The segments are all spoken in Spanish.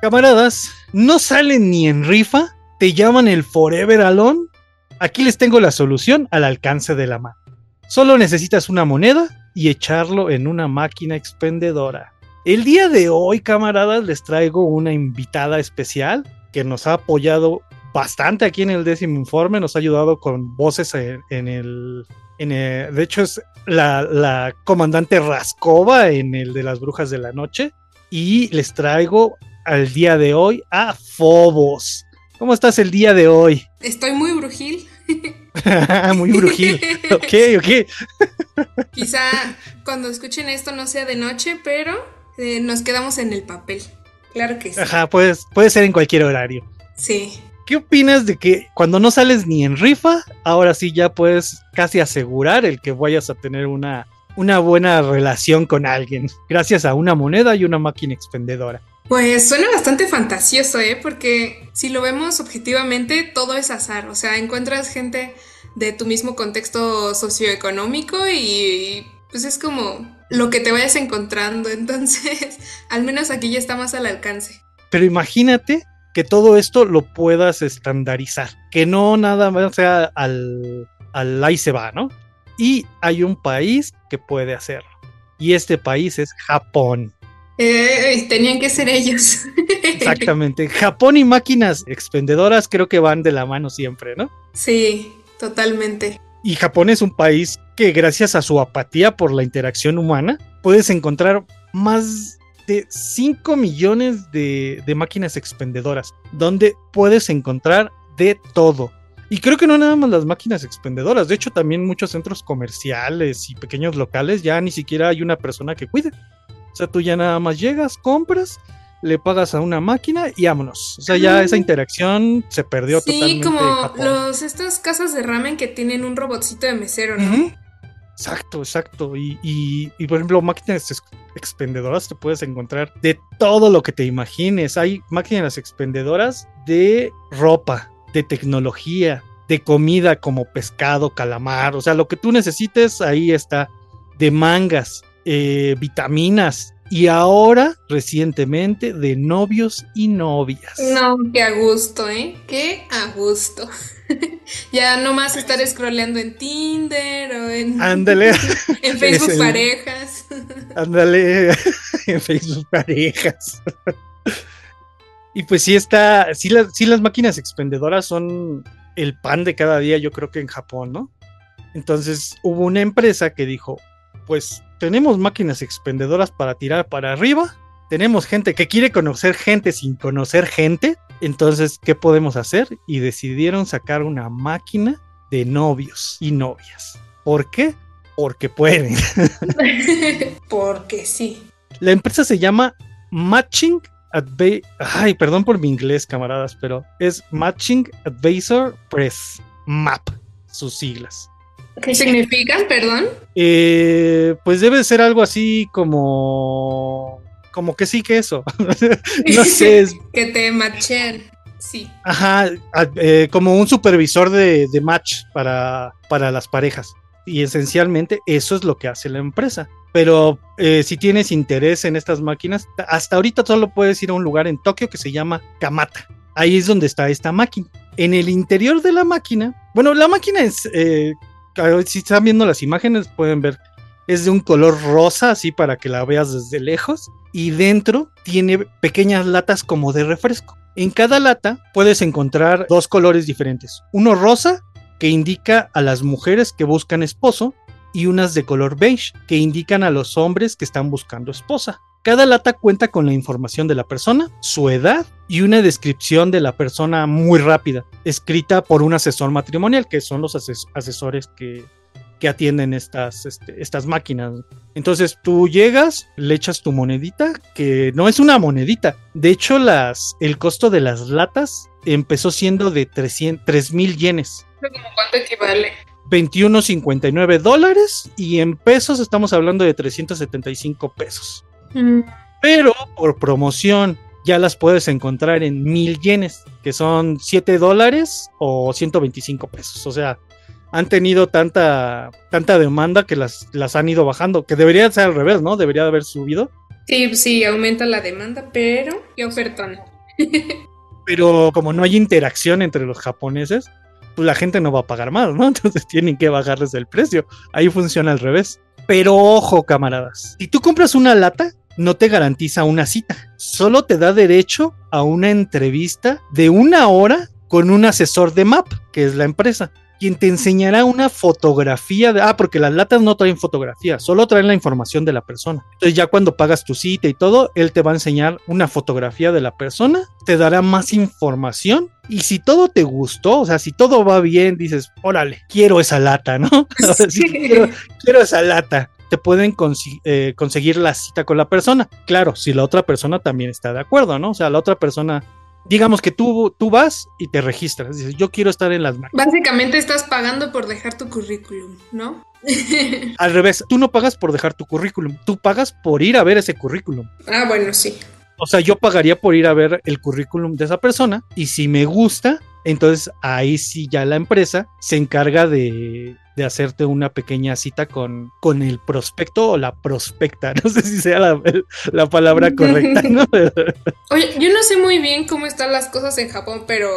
Camaradas, no salen ni en rifa, te llaman el Forever Alone. Aquí les tengo la solución al alcance de la mano. Solo necesitas una moneda y echarlo en una máquina expendedora. El día de hoy, camaradas, les traigo una invitada especial que nos ha apoyado bastante aquí en el décimo informe, nos ha ayudado con voces en, el, De hecho, es la, la comandante Rascova en el de las Brujas de la Noche. Y les traigo al día de hoy a Fobos. ¿Cómo estás el día de hoy? Estoy muy brujil. muy brujil. ok, ok. Quizá cuando escuchen esto no sea de noche, pero eh, nos quedamos en el papel. Claro que sí. Ajá, puede ser en cualquier horario. Sí. ¿Qué opinas de que cuando no sales ni en rifa, ahora sí ya puedes casi asegurar el que vayas a tener una, una buena relación con alguien, gracias a una moneda y una máquina expendedora? Pues suena bastante fantasioso, ¿eh? Porque si lo vemos objetivamente, todo es azar. O sea, encuentras gente de tu mismo contexto socioeconómico y pues es como lo que te vayas encontrando. Entonces, al menos aquí ya está más al alcance. Pero imagínate que todo esto lo puedas estandarizar, que no nada más sea al, al ahí se va, ¿no? Y hay un país que puede hacerlo. Y este país es Japón. Eh, tenían que ser ellos. Exactamente. Japón y máquinas expendedoras creo que van de la mano siempre, ¿no? Sí, totalmente. Y Japón es un país que gracias a su apatía por la interacción humana, puedes encontrar más de 5 millones de, de máquinas expendedoras, donde puedes encontrar de todo. Y creo que no nada más las máquinas expendedoras, de hecho también muchos centros comerciales y pequeños locales ya ni siquiera hay una persona que cuide. O sea, tú ya nada más llegas, compras, le pagas a una máquina y vámonos. O sea, ya esa interacción se perdió totalmente. Sí, como los estas casas de ramen que tienen un robotcito de mesero, ¿no? Exacto, exacto. Y, y, por ejemplo, máquinas expendedoras te puedes encontrar de todo lo que te imagines. Hay máquinas expendedoras de ropa, de tecnología, de comida como pescado, calamar. O sea, lo que tú necesites, ahí está. De mangas, eh, vitaminas y ahora, recientemente, de novios y novias. No, qué a gusto, ¿eh? Qué a gusto. ya no más estar scrolleando en Tinder o en, Ándale. en Facebook Parejas. Ándale, en Facebook Parejas. y pues sí está, sí, sí las máquinas expendedoras son el pan de cada día, yo creo que en Japón, ¿no? Entonces hubo una empresa que dijo, pues tenemos máquinas expendedoras para tirar para arriba, tenemos gente que quiere conocer gente sin conocer gente, entonces, ¿qué podemos hacer? Y decidieron sacar una máquina de novios y novias. ¿Por qué? Porque pueden. Porque sí. La empresa se llama Matching Advisor. Ay, perdón por mi inglés, camaradas, pero es Matching Advisor Press. MAP, sus siglas. ¿Qué significan, perdón? Eh, pues debe ser algo así como. Como que sí que eso. no sé. que te machen. Sí. Ajá, eh, como un supervisor de, match para, para las parejas. Y esencialmente eso es lo que hace la empresa. Pero eh, si tienes interés en estas máquinas, hasta ahorita solo puedes ir a un lugar en Tokio que se llama Kamata. Ahí es donde está esta máquina. En el interior de la máquina, bueno, la máquina es, si están viendo las imágenes pueden ver, es de un color rosa, así para que la veas desde lejos. Y dentro tiene pequeñas latas como de refresco. En cada lata puedes encontrar dos colores diferentes. Uno rosa, que indica a las mujeres que buscan esposo, y unas de color beige, que indican a los hombres que están buscando esposa. Cada lata cuenta con la información de la persona, su edad y una descripción de la persona muy rápida, escrita por un asesor matrimonial, que son los asesores que, atienden estas, este, estas máquinas. Entonces tú llegas, le echas tu monedita, que no es una monedita. De hecho, las, el costo de las latas empezó siendo de 3 mil yenes. ¿Cuánto equivale? 21.59 dólares y en pesos estamos hablando de 375 pesos. Mm. Pero por promoción ya las puedes encontrar en mil yenes, que son 7 dólares o 125 pesos. O sea, han tenido tanta, tanta demanda que las, las han ido bajando, que debería ser al revés, ¿no? Debería haber subido. Sí, sí, aumenta la demanda, pero qué ofertón. pero como no hay interacción entre los japoneses, pues la gente no va a pagar más, ¿no? Entonces tienen que bajarles el precio. Ahí funciona al revés. Pero ojo, camaradas, si tú compras una lata, no te garantiza una cita, solo te da derecho a una entrevista de una hora con un asesor de MAP, que es la empresa quien te enseñará una fotografía de, ah, porque las latas no traen fotografía, solo traen la información de la persona. Entonces ya cuando pagas tu cita y todo, él te va a enseñar una fotografía de la persona, te dará más información y si todo te gustó, o sea, si todo va bien, dices, órale, quiero esa lata, ¿no? quiero, esa lata te pueden eh, conseguir la cita con la persona. Claro, si la otra persona también está de acuerdo, ¿no? O sea, la otra persona digamos que tú, tú vas y te registras, dices, yo quiero estar en las máquinas. Básicamente estás pagando por dejar tu currículum, ¿no? Al revés, tú no pagas por dejar tu currículum, tú pagas por ir a ver ese currículum. Ah, bueno, sí. O sea, yo pagaría por ir a ver el currículum de esa persona y si me gusta, entonces ahí sí ya la empresa se encarga de, de hacerte una pequeña cita con, con el prospecto o la prospecta. No sé si sea la, palabra correcta. Oye, yo no sé muy bien cómo están las cosas en Japón, pero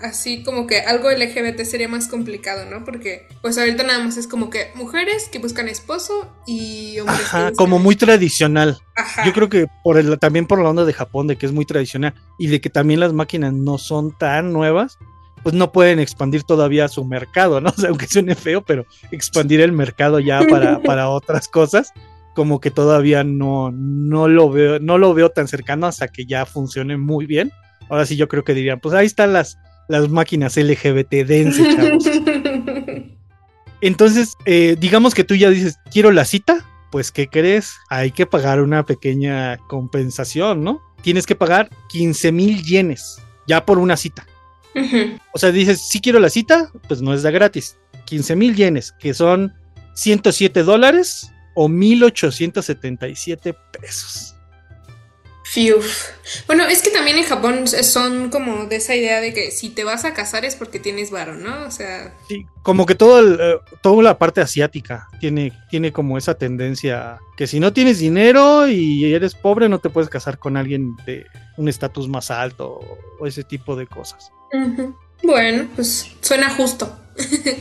así como que algo LGBT sería más complicado, ¿no? Porque pues ahorita nada más es como que mujeres que buscan esposo y hombres. Ajá, como muy tradicional. Yo creo que por el, también por la onda de Japón, de que es muy tradicional y de que también las máquinas no son tan nuevas pues no pueden expandir todavía su mercado, ¿no? O sea, aunque suene feo, pero expandir el mercado ya para, para otras cosas, como que todavía no, no, lo veo, no lo veo tan cercano hasta que ya funcione muy bien. Ahora sí yo creo que dirían, pues ahí están las, las máquinas LGBT, dense, chavos. Entonces, eh, digamos que tú ya dices, quiero la cita, pues ¿qué crees? Hay que pagar una pequeña compensación, ¿no? Tienes que pagar 15 mil yenes ya por una cita. O sea, dices, si quiero la cita, pues no es de gratis. 15 mil yenes, que son 107 dólares o 1877 pesos. Bueno, es que también en Japón son como de esa idea de que si te vas a casar es porque tienes varo, ¿no? O sea. Sí, como que todo eh, toda la parte asiática tiene, tiene como esa tendencia que si no tienes dinero y eres pobre, no te puedes casar con alguien de un estatus más alto o ese tipo de cosas. Bueno, pues suena justo.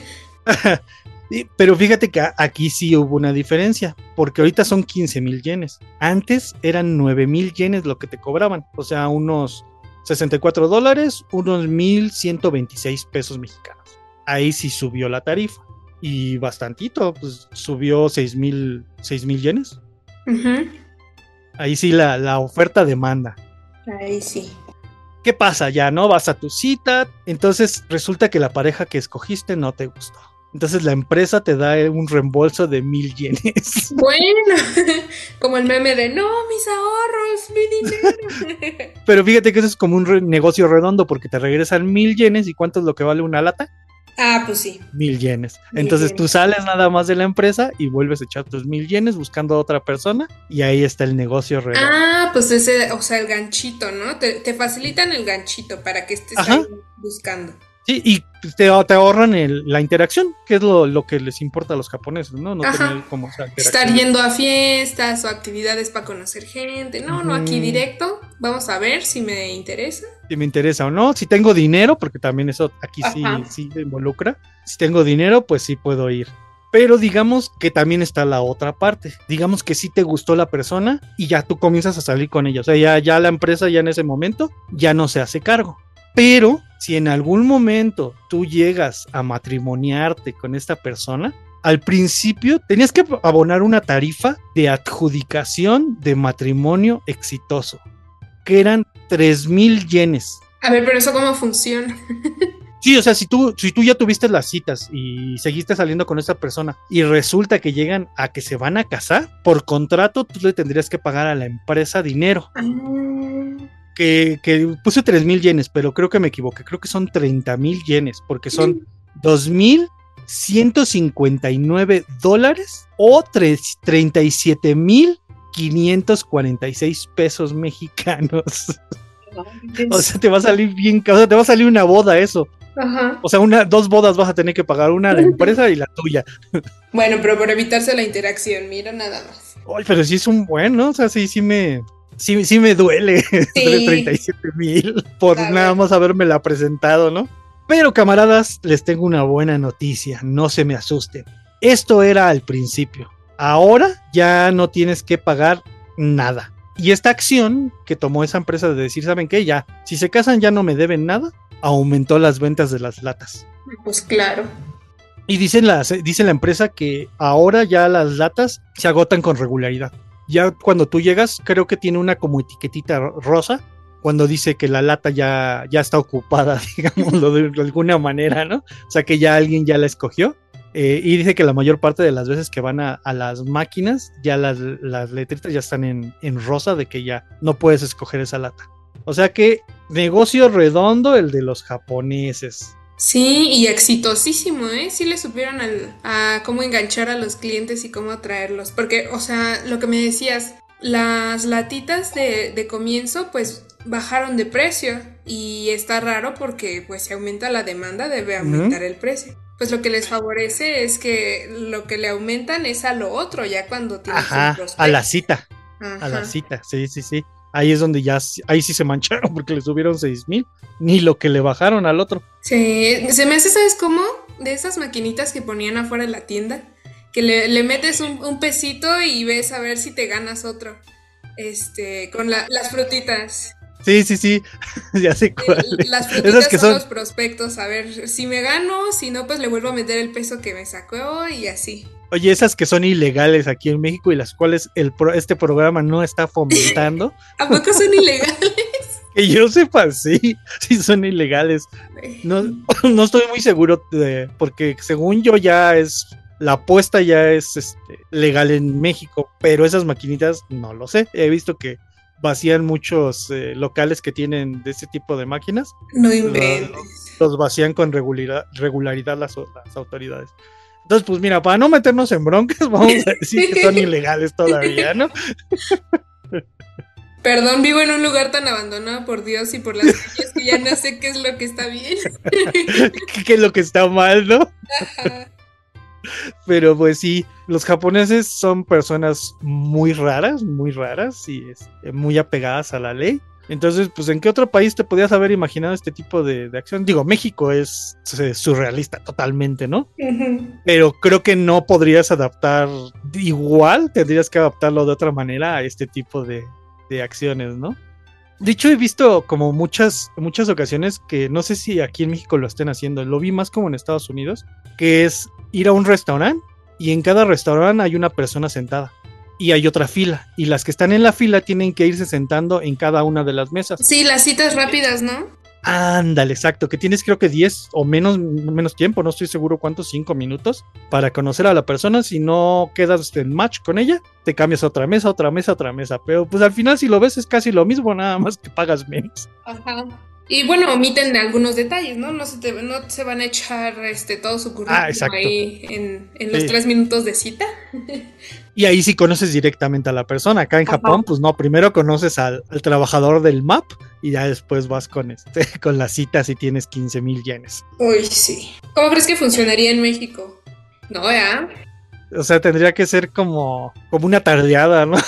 Pero fíjate que aquí sí hubo una diferencia, porque ahorita son 15 mil yenes. Antes eran 9 mil yenes lo que te cobraban, o sea, unos 64 dólares, unos 1126 pesos mexicanos. Ahí sí subió la tarifa y bastantito, pues subió 6 mil yenes. Ahí sí la, la oferta demanda. Ahí sí. ¿Qué pasa? Ya no vas a tu cita, entonces resulta que la pareja que escogiste no te gustó. Entonces la empresa te da un reembolso de mil yenes. Bueno, como el meme de no, mis ahorros, mi dinero. Pero fíjate que eso es como un negocio redondo porque te regresan mil yenes y cuánto es lo que vale una lata. Ah, pues sí. Mil yenes. Entonces tú sales nada más de la empresa y vuelves a echar tus mil yenes buscando a otra persona y ahí está el negocio redondo. Ah, pues ese, o sea, el ganchito, ¿no? Te, facilitan el ganchito para que estés ahí buscando. Sí, y te, ahorran la interacción, que es lo, que les importa a los japoneses, ¿no? No tener como Estar yendo a fiestas o actividades para conocer gente. No, no, aquí directo. Vamos a ver si me interesa. Si me interesa o no. Si tengo dinero, porque también eso aquí sí, sí involucra. Si tengo dinero, pues sí puedo ir. Pero digamos que también está la otra parte. Digamos que sí te gustó la persona y ya tú comienzas a salir con ella. O sea, ya, ya la empresa ya en ese momento ya no se hace cargo. Pero si en algún momento tú llegas a matrimoniarte con esta persona, al principio tenías que abonar una tarifa de adjudicación de matrimonio exitoso, que eran 3 mil yenes. A ver, pero eso cómo funciona. Sí, o sea, si tú, si tú ya tuviste las citas y seguiste saliendo con esta persona y resulta que llegan a que se van a casar, por contrato tú le tendrías que pagar a la empresa dinero. Ah que, puse 3 mil yenes, pero creo que me equivoqué. Creo que son 30 mil yenes, porque son 2.159 dólares o 37 mil 546 pesos mexicanos. o sea, te va a salir bien, o sea, te va a salir una boda eso. O sea, una, dos bodas vas a tener que pagar, una a la empresa y la tuya. bueno, pero por evitarse la interacción, mira nada más. Ay, pero sí es un bueno, o sea, sí, sí me, sí, sí me duele Sí. 37 mil por Claro. nada más habérmela presentado, ¿no? Pero camaradas, les tengo una buena noticia, no se me asusten. Esto era al principio. Ahora ya no tienes que pagar nada. Y esta acción que tomó esa empresa de decir, ¿saben qué? Ya, si se casan ya no me deben nada, aumentó las ventas de las latas. Pues claro. Y dicen las, dice la empresa que ahora ya las latas se agotan con regularidad. Ya cuando tú llegas, creo que tiene una como etiquetita ro- rosa cuando dice que la lata ya, ya está ocupada, digámoslo de alguna manera, ¿no? O sea que ya alguien ya la escogió. Eh, y dice que la mayor parte de las veces que van a, a las máquinas, ya las, las letritas ya están en, en rosa de que ya no puedes escoger esa lata. O sea que negocio redondo el de los japoneses. Sí, y exitosísimo, ¿eh? Sí le supieron al- a cómo enganchar a los clientes y cómo atraerlos. Porque, o sea, lo que me decías, las latitas de, de comienzo, pues bajaron de precio. Y está raro porque, pues, si aumenta la demanda, debe aumentar el precio. Pues lo que les favorece es que lo que le aumentan es a lo otro, ya cuando tienen Ajá, a la cita. a la Ajá. cita, sí, sí, sí. Ahí es donde ya, ahí sí se mancharon porque le subieron seis mil, ni lo que le bajaron al otro. Sí, se me hace, ¿sabes cómo? De esas maquinitas que ponían afuera de la tienda, que le, le metes un, un pesito y ves a ver si te ganas otro. Este, con la- las frutitas. Sí, sí, sí, ya sé cuál. es. Las Esas frutitas que son, son- los prospectos, a ver si me gano, si no, pues le vuelvo a meter el peso que me sacó y así. Oye, esas que son ilegales aquí en México y las cuales el pro- este programa no está fomentando, ¿A poco son ilegales? que yo sepa, sí, sí son ilegales. No, no estoy muy seguro de, porque según yo ya es, la apuesta ya es este, legal en México, pero esas maquinitas no lo sé. He visto que vacían muchos eh, locales que tienen de ese tipo de máquinas, No inventes. los vacían con regularidad, regularidad las, las autoridades. Entonces, pues mira, para no meternos en broncas, vamos a decir que son ilegales todavía, ¿no? Perdón, vivo en un lugar tan abandonado por Dios y por las calles que ya no sé qué es lo que está bien. ¿Qué, es lo que está mal, no? Pero pues sí, los japoneses son personas muy raras, muy raras y este, muy apegadas a la ley. Entonces, pues, ¿en qué otro país te podías haber imaginado este tipo de, de acción? Digo, México es surrealista totalmente, ¿no? Pero creo que no podrías adaptar igual, tendrías que adaptarlo de otra manera a este tipo de, de acciones, ¿no? De hecho, he visto como muchas, muchas ocasiones que no sé si aquí en México lo estén haciendo, lo vi más como en Estados Unidos, que es ir a un restaurante y en cada restaurante hay una persona sentada y hay otra fila y las que están en la fila tienen que irse sentando en cada una de las mesas. Sí, las citas rápidas, ¿no? Ándale, exacto, que tienes creo que 10 o menos, menos tiempo, no estoy seguro cuántos, 5 minutos para conocer a la persona. Si no quedas en match con ella, te cambias a otra mesa, otra mesa, otra mesa. Pero pues al final si lo ves es casi lo mismo, nada más que pagas menos. Ajá. Y bueno, omiten algunos detalles, ¿no? No se, te- no se van a echar este, todo su currículum Ah, ahí en, en los Sí. tres minutos de cita. Y ahí sí conoces directamente a la persona. Acá en Ajá. Japón, pues no, primero conoces al, al trabajador del map y ya después vas con este, con la cita si tienes 15 mil yenes. Uy, sí. ¿Cómo crees que funcionaría en México? No, ¿ya? O sea, tendría que ser como, como una tardeada, ¿no?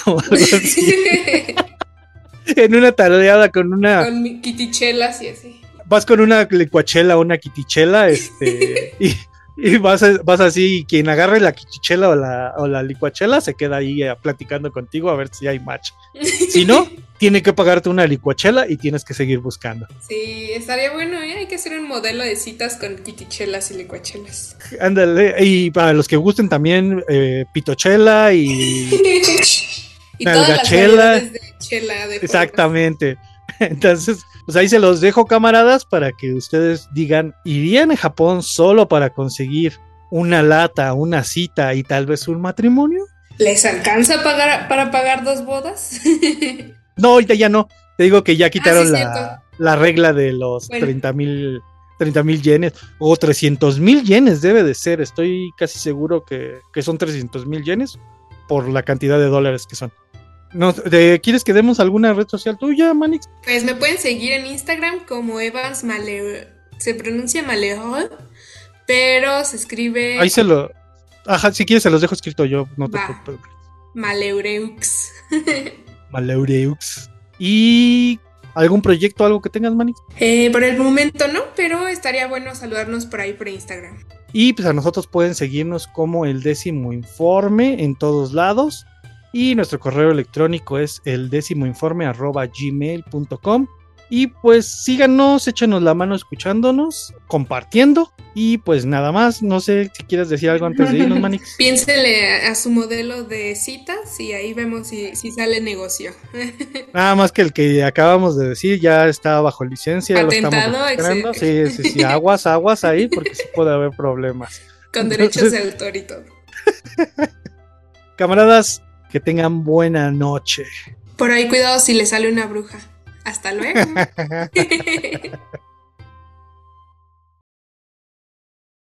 En una tardeada con una. Con quitichelas y así. vas con una licuachela o una quitichela, este, y, y vas, vas así, y quien agarre la quitichela o la, o la licuachela se queda ahí eh, platicando contigo a ver si hay match. Si no, tiene que pagarte una licuachela y tienes que seguir buscando. Sí, estaría bueno, ¿eh? Hay que hacer un modelo de citas con quitichelas y licuachelas. Ándale, y para los que gusten también, eh, pitochela y... y todas las de chela de. Exactamente. Entonces, pues ahí se los dejo, camaradas, para que ustedes digan, ¿irían a Japón solo para conseguir una lata, una cita y tal vez un matrimonio? ¿Les alcanza pagar, para pagar dos bodas? No, ahorita ya no. Te digo que ya quitaron sí, la, cierto. la regla de los Bueno. 30 mil 30 mil yenes o 300 mil yenes debe de ser. Estoy casi seguro que, que son 300 mil yenes por la cantidad de dólares que son. No, ¿te- ¿Quieres que demos alguna red social tuya, Manix? Pues me pueden seguir en Instagram como Evans Maleo. Se pronuncia Maleo, pero se escribe. Ahí se lo... Ajá, si quieres se los dejo escrito yo, no te Va. preocupes. Maleureux. Maleureux. ¿Y algún proyecto, algo que tengas, Manix? Eh, por el momento no, pero estaría bueno saludarnos por ahí por Instagram. Y pues a nosotros pueden seguirnos como el décimo informe en todos lados. Y nuestro correo electrónico es el décimo informe arroba gmail.com. Y pues síganos, échenos la mano escuchándonos, compartiendo. Y pues nada más, no sé si quieres decir algo antes de irnos, Manix. Piénsele a su modelo de citas y ahí vemos si, si sale negocio. Nada más que el que acabamos de decir ya está bajo licencia. Atentado, lo estamos sí, sí, sí, aguas, aguas ahí porque sí puede haber problemas. Con derechos de autor y todo. Camaradas, que tengan buena noche. Por ahí cuidado si le sale una bruja. Hasta luego.